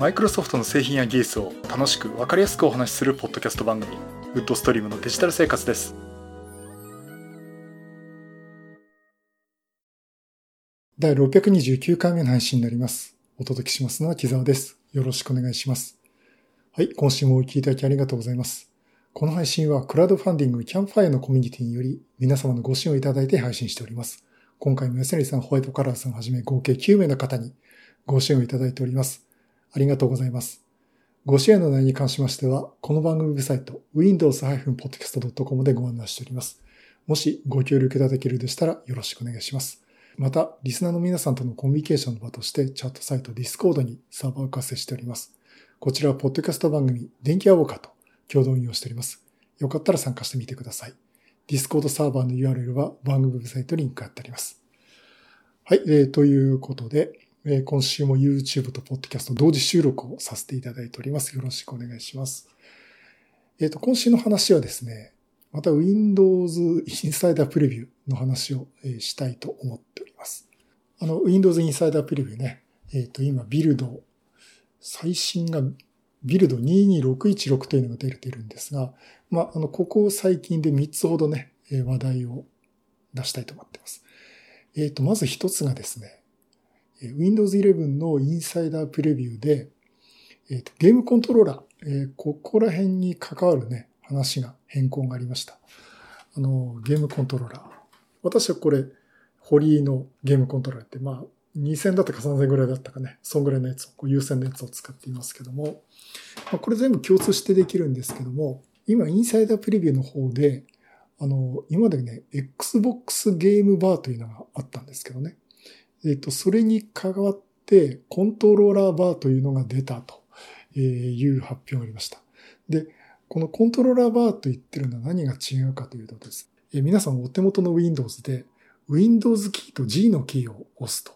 マイクロソフトの製品や技術を楽しく分かりやすくお話しするポッドキャスト番組ウッドストリームのデジタル生活です。第629回目の配信になります。お届けしますのは木沢です。よろしくお願いします。はい今週もお聞きいただきありがとうございます。この配信はクラウドファンディングキャンファイアのコミュニティにより皆様のご支援をいただいて配信しております。今回も安成さん、ホワイトカラーさんはじめ合計9名の方にご支援をいただいております。ありがとうございます。ご支援の内容に関しましては、この番組ウェブサイト、windows-podcast.com でご案内しております。もしご協力いただけるでしたらよろしくお願いします。また、リスナーの皆さんとのコミュニケーションの場として、チャットサイト Discord にサーバーを活性しております。こちらは、ポッドキャスト番組、電気アウォーカーと共同運用しております。よかったら参加してみてください。Discord サーバーの URL は番組ウェブサイトにリンク貼ってあります。はい、えー、ということで、えー、今週も YouTube と Podcast 同時収録をさせていただいております。よろしくお願いします。えっ、ー、と、今週の話はですね、また Windows Insider Preview の話をしたいと思っております。あの、Windows Insider Preview ね、えっ、と、今、ビルド、最新がビルド22616というのが出ているんですが、まあ、あの、ここ最近で3つほどね、話題を出したいと思っています。えっ、ー、と、まず一つがですね、Windows 11のインサイダープレビューで、えーと、ゲームコントローラー、えー、ここら辺に関わるね、話が変更がありました。あの、ゲームコントローラー。私はこれ、堀井のゲームコントローラーって、まあ、2000だったか3000ぐらいだったかね、そんぐらいのやつを、こう優先のやつを使っていますけども、まあ、これ全部共通してできるんですけども、今、インサイダープレビューの方で、あの、今までね、Xbox ゲームバーというのがあったんですけどね。えっ、と、それに代わって、コントローラーバーというのが出たという発表がありました。で、このコントローラーバーと言ってるのは何が違うかというとです。え皆さんお手元の Windows で Windows キーと G のキーを押すと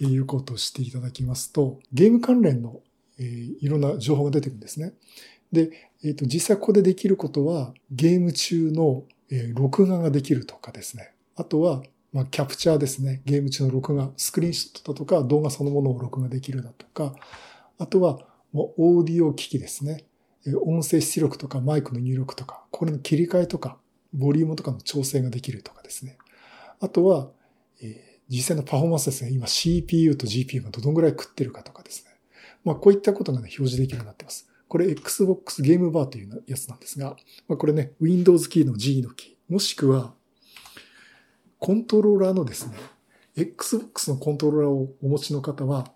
いうことをしていただきますと、ゲーム関連の、えー、いろんな情報が出てくるんですね。で、えっ、ー、と、実際ここでできることは、ゲーム中のえー、録画ができるとかですね。あとは、まあ、キャプチャーですね。ゲーム中の録画、スクリーンショットだとか、動画そのものを録画できるだとか、あとは、もうオーディオ機器ですね。音声出力とかマイクの入力とか、これの切り替えとか、ボリュームとかの調整ができるとかですね。あとは、えー、実際のパフォーマンスですね。今 CPU と GPU がどのぐらい食ってるかとかですね。まあこういったことがね、表示できるようになってます。これ Xbox ゲームバーというやつなんですが、まあ、これね、Windows キーの G のキー、もしくは、コントローラーのですね、Xbox のコントローラーをお持ちの方は、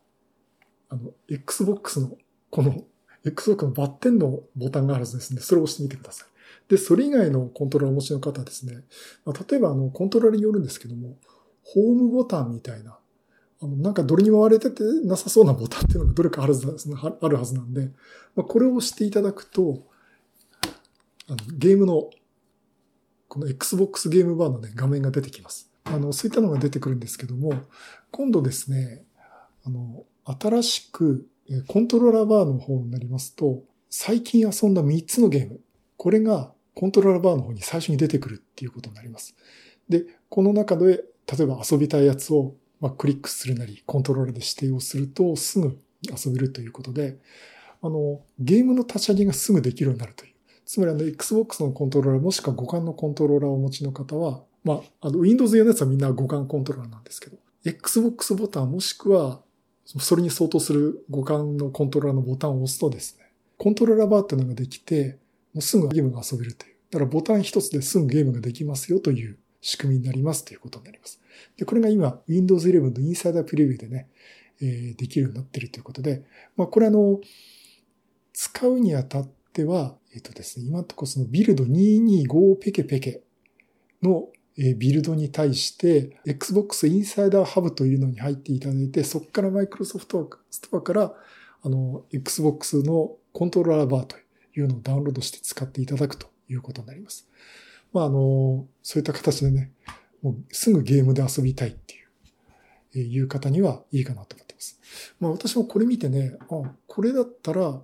あの、Xbox の、この、Xbox のバッテンのボタンがあるはずですね。それを押してみてください。で、それ以外のコントローラーをお持ちの方はですね、まあ、例えばあの、コントローラーによるんですけども、ホームボタンみたいな、あの、なんかどれにも割れててなさそうなボタンっていうのがどれかあるはず、あるはずなんで、まあ、これを押していただくと、あのゲームの、この Xbox ゲームバーのね、画面が出てきます。あの、そういったのが出てくるんですけども、今度ですね、あの、新しく、コントローラーバーの方になりますと、最近遊んだ3つのゲーム、これがコントローラーバーの方に最初に出てくるっていうことになります。で、この中で、例えば遊びたいやつをまあ、クリックするなり、コントローラーで指定をすると、すぐ遊べるということで、あの、ゲームの立ち上げがすぐできるようになるという。つまりあの、Xbox のコントローラー、もしくは互換のコントローラーをお持ちの方は、まあ、あの、Windows 用のやつはみんな互換コントローラーなんですけど、Xbox ボタンもしくは、それに相当する互換のコントローラーのボタンを押すとですね、コントローラーバーっていうのができて、もうすぐゲームが遊べるという。だからボタン一つですぐゲームができますよという仕組みになりますということになります。で、これが今 Windows 11のインサイダープレビューでね、えー、できるようになっているということで、まあこれあの、使うにあたっては、えっ、とですね、今のところそのビルド225ペケペケのビルドに対して Xbox Insider Hub というのに入っていただいて、そこから Microsoft ストアからあの Xbox のコントローラーバーというのをダウンロードして使っていただくということになります。まああの、そういった形でね、もうすぐゲームで遊びたいっていう、えいう方にはいいかなと思ってます。まあ私もこれ見てね、あ、これだったら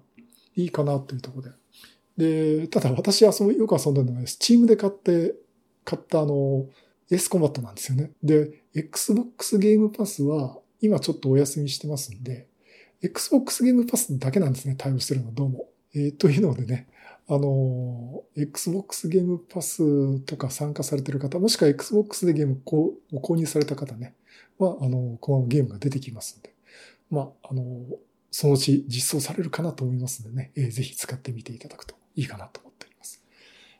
いいかなというところで。で、ただ私遊ぶ、よく遊んでるのが、スチームで買って、買ったあの、S コンバットなんですよね。で、Xbox ゲームパスは今ちょっとお休みしてますんで、Xbox ゲームパスだけなんですね、対応してるのはどうも。えー、というのでね、あの、Xbox ゲームパスとか参加されてる方、もしくは Xbox でゲームを購入された方ね、は、あの、このままゲームが出てきますんで、まあ、あの、そのうち実装されるかなと思いますのでね、えー、ぜひ使ってみていただくといいかなと思っております。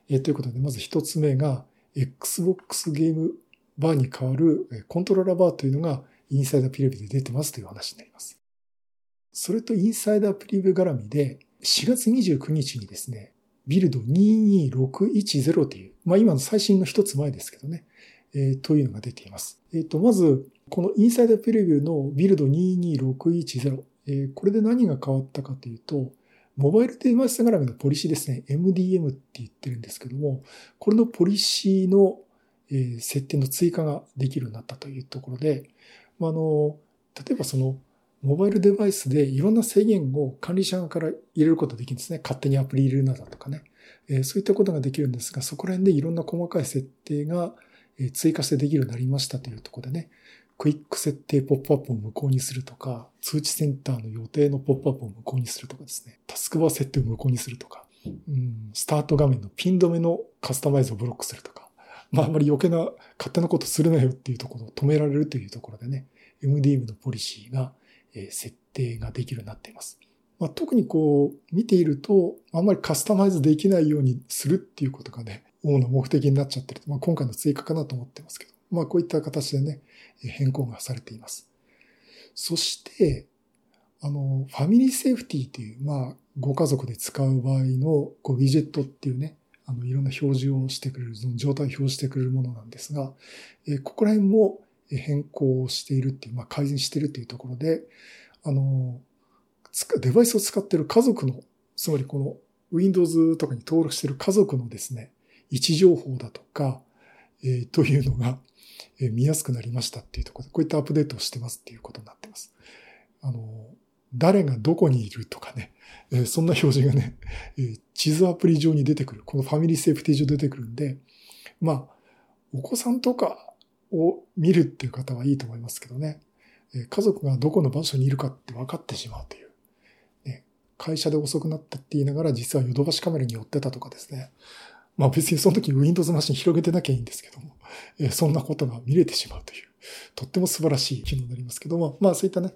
えー、ということで、まず一つ目が、Xbox ゲームバーに代わるコントローラーバーというのがインサイダープレビューで出てますという話になります。それとインサイダープレビュー絡みで、4月29日にですね、ビルド22610という、まあ今の最新の一つ前ですけどね、えー、というのが出ています。えっ、ー、と、まず、このインサイダープレビューのビルド22610、えー、これで何が変わったかというと、モバイルデバイス絡みのポリシーですね、MDM って言ってるんですけども、これのポリシーの、設定の追加ができるようになったというところで、あの、例えばその、モバイルデバイスでいろんな制限を管理者側から入れることができるんですね。勝手にアプリ入れるなだとかね。え、そういったことができるんですが、そこら辺でいろんな細かい設定が追加してできるようになりましたというところでね、クイック設定ポップアップを無効にするとか、通知センターの予定のポップアップを無効にするとかですね、タスクバー設定を無効にするとか、うん、スタート画面のピン止めのカスタマイズをブロックするとか、まああんまり余計な勝手なことするなよっていうところを止められるというところでね、MDM のポリシーがえ設定ができるようになっています。まあ、特にこう見ていると、あんまりカスタマイズできないようにするっていうことがね、主な目的になっちゃってる。まあ、今回の追加かなと思ってますけど、まあこういった形でね、変更がされています。そして、あの、ファミリーセーフティーという、まあ、ご家族で使う場合の、こう、ウィジェットっていうね、あの、いろんな表示をしてくれる、その状態を表示してくれるものなんですが、えここら辺も変更しているっていう、まあ、改善しているっていうところで、あの、デバイスを使っている家族の、つまりこの Windows とかに登録している家族のですね、位置情報だとか、えー、というのが、見やすくなりましたっていうところで、こういったアップデートをしてますっていうことになってます。あの、誰がどこにいるとかね、そんな表示がね、地図アプリ上に出てくる。このファミリーセーフティ上出てくるんで、まあ、お子さんとかを見るっていう方はいいと思いますけどね。家族がどこの場所にいるかって分かってしまうという。ね、会社で遅くなったって言いながら実はヨドバシカメラに寄ってたとかですね。まあ別にその時 Windows マシン広げてなきゃいいんですけども、えそんなことが見れてしまうという、とっても素晴らしい機能になりますけども、まあそういったね、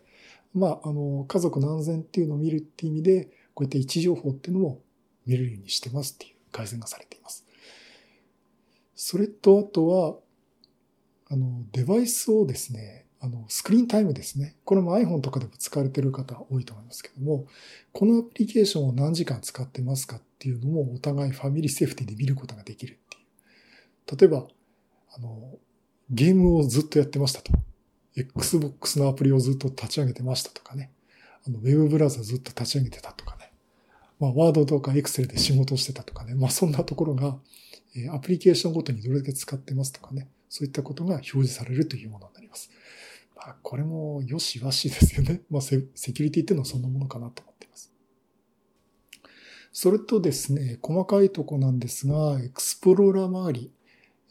まああの、家族の安全っていうのを見るっていう意味で、こういった位置情報っていうのも見れるようにしてますっていう改善がされています。それと、あとは、あの、デバイスをですね、あの、スクリーンタイムですね。これも iPhone とかでも使われてる方多いと思いますけども、このアプリケーションを何時間使ってますかっっていうのもお互いファミリーセーフティで見ることができるっていう。例えば、あの、ゲームをずっとやってましたと。Xbox のアプリをずっと立ち上げてましたとかね。あの、ウェブブラウザずっと立ち上げてたとかね。まあ、ワードとか Excel で仕事をしてたとかね。まあ、そんなところが、アプリケーションごとにどれだけ使ってますとかね。そういったことが表示されるというものになります。まあ、これもよしわしですよね。まあセ、セキュリティっていうのはそんなものかなと。それとですね、細かいとこなんですが、エクスプローラー周り、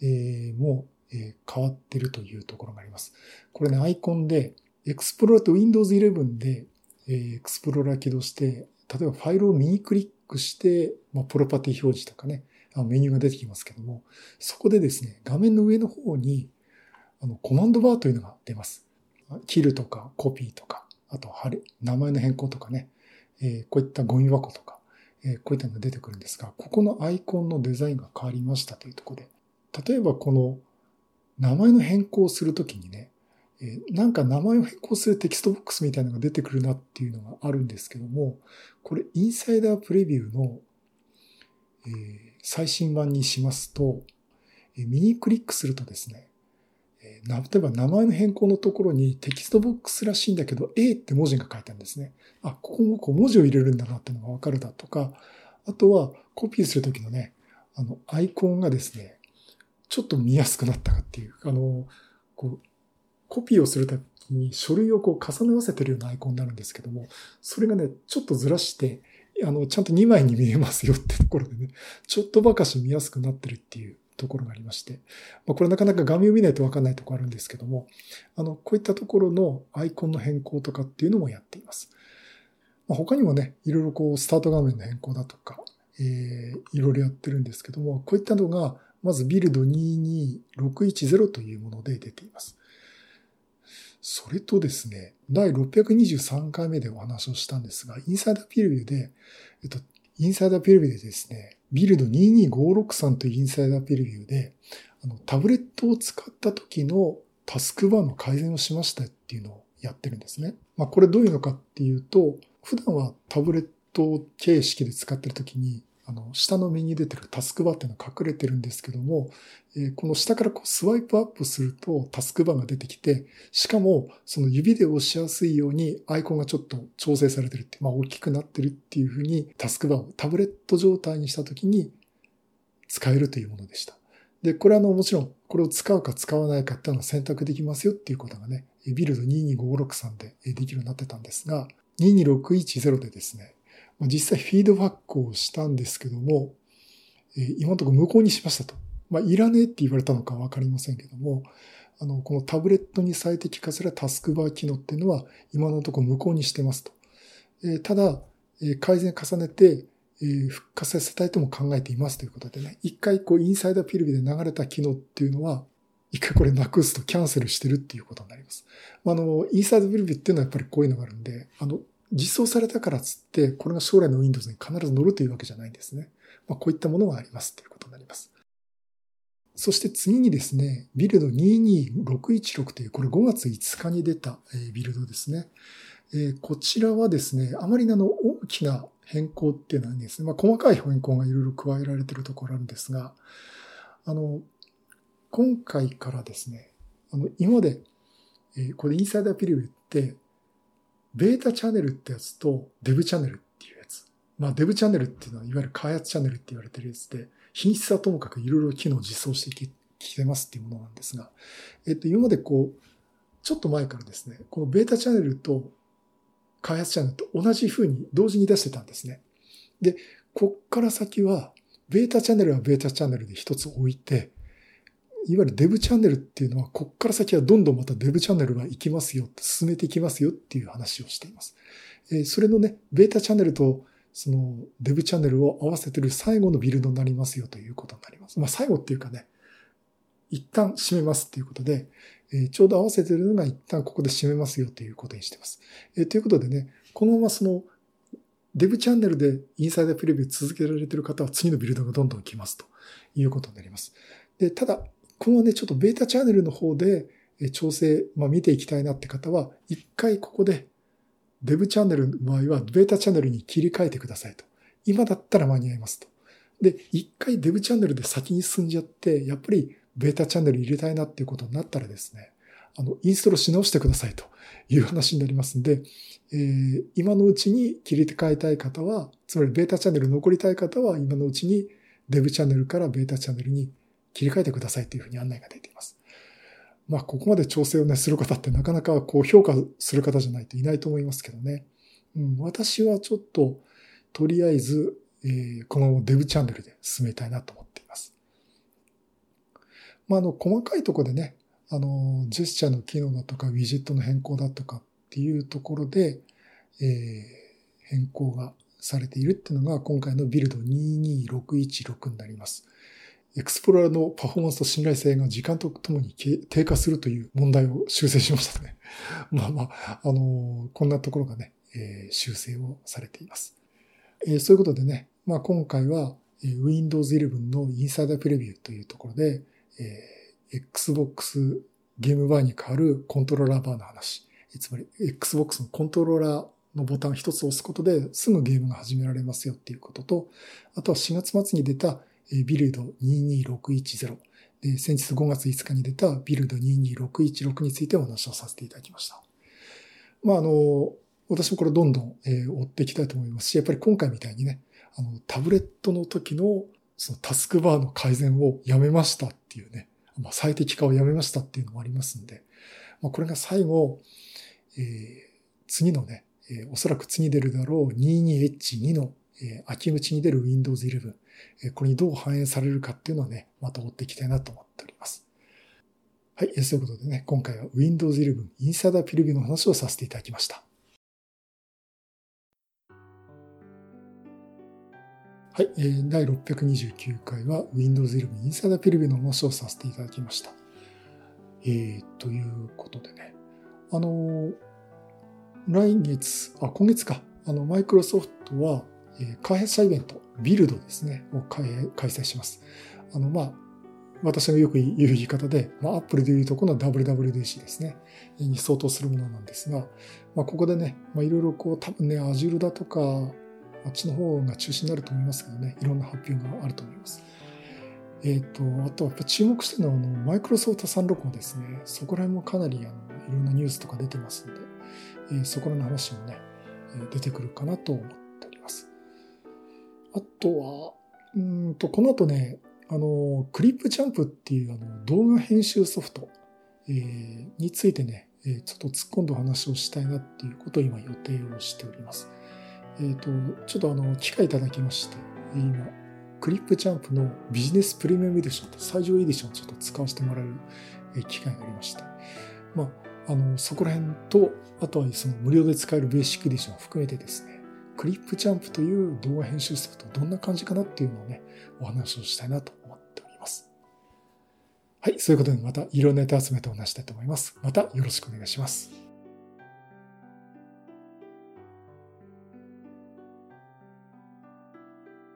えー、も、えー、変わってるというところがあります。これね、アイコンで、エクスプローラーと Windows 11で、えー、エクスプローラー起動して、例えばファイルを右クリックして、まあ、プロパティ表示とかね、あのメニューが出てきますけども、そこでですね、画面の上の方に、あの、コマンドバーというのが出ます。切るとかコピーとか、あと、名前の変更とかね、えー、こういったゴミ箱とか、え、こういったのが出てくるんですが、ここのアイコンのデザインが変わりましたというところで、例えばこの名前の変更をするときにね、え、なんか名前を変更するテキストボックスみたいなのが出てくるなっていうのがあるんですけども、これインサイダープレビューの、え、最新版にしますと、えー、右クリックするとですね、例えば名前の変更のところにテキストボックスらしいんだけど A って文字が書いてあるんですね。あ、ここもこう文字を入れるんだなっていうのがわかるだとか、あとはコピーするときのね、あの、アイコンがですね、ちょっと見やすくなったかっていう、あの、こう、コピーをするときに書類をこう重ね合わせてるようなアイコンになるんですけども、それがね、ちょっとずらして、あの、ちゃんと2枚に見えますよってところでね、ちょっとばかし見やすくなってるっていう。ところがありまして、まあ、これなかなか画面を見ないとわかんないところあるんですけども、あの、こういったところのアイコンの変更とかっていうのもやっています。まあ、他にもね、いろいろこう、スタート画面の変更だとか、えー、いろいろやってるんですけども、こういったのが、まずビルド22610というもので出ています。それとですね、第623回目でお話をしたんですが、インサイダーピルビューで、えっと、インサイダーペルビューでですね、ビルド22563というインサイダーペルビューで、あの、タブレットを使った時のタスクバーの改善をしましたっていうのをやってるんですね。まあ、これどういうのかっていうと、普段はタブレット形式で使ってる時に、あの、下の目に出てるタスクバーっていうのは隠れてるんですけども、え、この下からこうスワイプアップするとタスクバーが出てきて、しかもその指で押しやすいようにアイコンがちょっと調整されてるって、まあ大きくなってるっていうふうにタスクバーをタブレット状態にした時に使えるというものでした。で、これはあの、もちろん、これを使うか使わないかっていうのは選択できますよっていうことがね、ビルド22563でできるようになってたんですが、22610でですね、実際フィードバックをしたんですけども、今のところ無効にしましたと。まあ、いらねえって言われたのかわかりませんけども、あの、このタブレットに最適化するタスクバー機能っていうのは今のところ無効にしてますと。えただ、え改善重ねて、え復活させたいとも考えていますということでね、一回こうインサイダーピルビで流れた機能っていうのは、一回これなくすとキャンセルしてるっていうことになります。あの、インサイダーピルビっていうのはやっぱりこういうのがあるんで、あの、実装されたからつって、これが将来の Windows に必ず乗るというわけじゃないんですね。まあ、こういったものがありますということになります。そして次にですね、ビルド22616という、これ5月5日に出たビルドですね。えこちらはですね、あまりあの大きな変更っていうのはですね、まあ、細かい変更がいろいろ加えられているところあるんですが、あの、今回からですね、あの、今まで、えこれインサイダーピリオって、ベータチャンネルってやつとデブチャンネルっていうやつ。まあデブチャンネルっていうのは、いわゆる開発チャンネルって言われてるやつで、品質はともかくいろいろ機能を実装してきてますっていうものなんですが、えっと、今までこう、ちょっと前からですね、このベータチャンネルと開発チャンネルと同じ風に同時に出してたんですね。で、こっから先は、ベータチャンネルはベータチャンネルで一つ置いて、いわゆるデブチャンネルっていうのは、こっから先はどんどんまたデブチャンネルが行きますよ、進めていきますよっていう話をしています。えそれのね、ベータチャンネルとそのデブチャンネルを合わせてる最後のビルドになりますよということになります。まあ最後っていうかね、一旦閉めますっていうことで、えちょうど合わせてるのが一旦ここで閉めますよということにしてます。えということでね、このままそのデブチャンネルでインサイダープレビュー続けられてる方は次のビルドがどんどん来ますということになります。で、ただ、このね、ちょっとベータチャンネルの方で調整、まあ、見ていきたいなって方は、一回ここでデブチャンネルの場合はベータチャンネルに切り替えてくださいと。今だったら間に合いますと。で、一回デブチャンネルで先に進んじゃって、やっぱりベータチャンネル入れたいなっていうことになったらですね、あの、インストールし直してくださいという話になりますんで、えー、今のうちに切り替えたい方は、つまりベータチャンネル残りたい方は、今のうちにデブチャンネルからベータチャンネルに切り替えてくださいというふうに案内が出ています。まあ、ここまで調整をね、する方ってなかなかこう評価する方じゃないといないと思いますけどね。うん、私はちょっと、とりあえず、えー、このデブチャンネルで進めたいなと思っています。まあ、あの、細かいところでね、あの、ジェスチャーの機能だとか、ウィジェットの変更だとかっていうところで、えー、変更がされているっていうのが今回のビルド22616になります。エクスプローラーのパフォーマンスと信頼性が時間とともに低下するという問題を修正しましたね。まあまあ、あのこんなところがね、えー、修正をされています。えー、そういうことでね、まあ今回は、えー、Windows 11のインサイダープレビューというところで、えー、Xbox ゲームバーに変わるコントローラーバーの話。つまり Xbox のコントローラーのボタン一つ押すことですぐゲームが始められますよっていうことと、あとは4月末に出たビルド22610で、先日5月5日に出たビルド22616についてお話をさせていただきました。まあ、あの、私もこれどんどん、え追っていきたいと思いますし、やっぱり今回みたいにね、あの、タブレットの時のそのタスクバーの改善をやめましたっていうね、まあ、最適化をやめましたっていうのもありますんで、まあ、これが最後、えー、次のね、えー、おそらく次出るだろう 22H2 の、えー、秋口に出る Windows 11、これにどう反映されるかっていうのはね、また追っていきたいなと思っております。はい。えそういうことでね、今回は Windows 11インサイダーピルビューの話をさせていただきました。はい、えー、第629回は Windows 11インサイダープレビューの話をさせていただきました。えー、ということでね、あのー、来月、あ、今月か、あの、マイクロソフトは、開発者イベント、ビルドですね、を開催します。あの、まあ、私がよく言う言い方で、まあ、Apple でいうとこの WWDC ですね、に相当するものなんですが、まあ、ここでね、まあ、いろいろこう、多分ね、Azure だとか、あっちの方が中心になると思いますけどね、いろんな発表があると思います。えっ、ー、と、あとはやっぱ注目してるのは、あの、マイクロソフト365ですね。そこら辺もかなり、あの、いろんなニュースとか出てますんで、えー、そこらの話もね、出てくるかなと思って。あとは、うんと、この後ね、あの、クリップジャンプっていうあの動画編集ソフト、えー、についてね、えちょっと突っ込んだお話をしたいなっていうことを今予定をしております。えっ、ー、と、ちょっとあの、機会いただきまして、今、クリップジャンプのビジネスプレミアムエディションと最上エディションをちょっと使わせてもらえる機会がありました。まあ、あの、そこら辺と、あとはその無料で使えるベーシックエディションを含めてですね、クリップチャンプという動画編集ソフトどんな感じかなっていうのをね、お話をしたいなと思っております。はい、そういうことでまたいろんなネタ集めてお話したいと思います。またよろしくお願いします。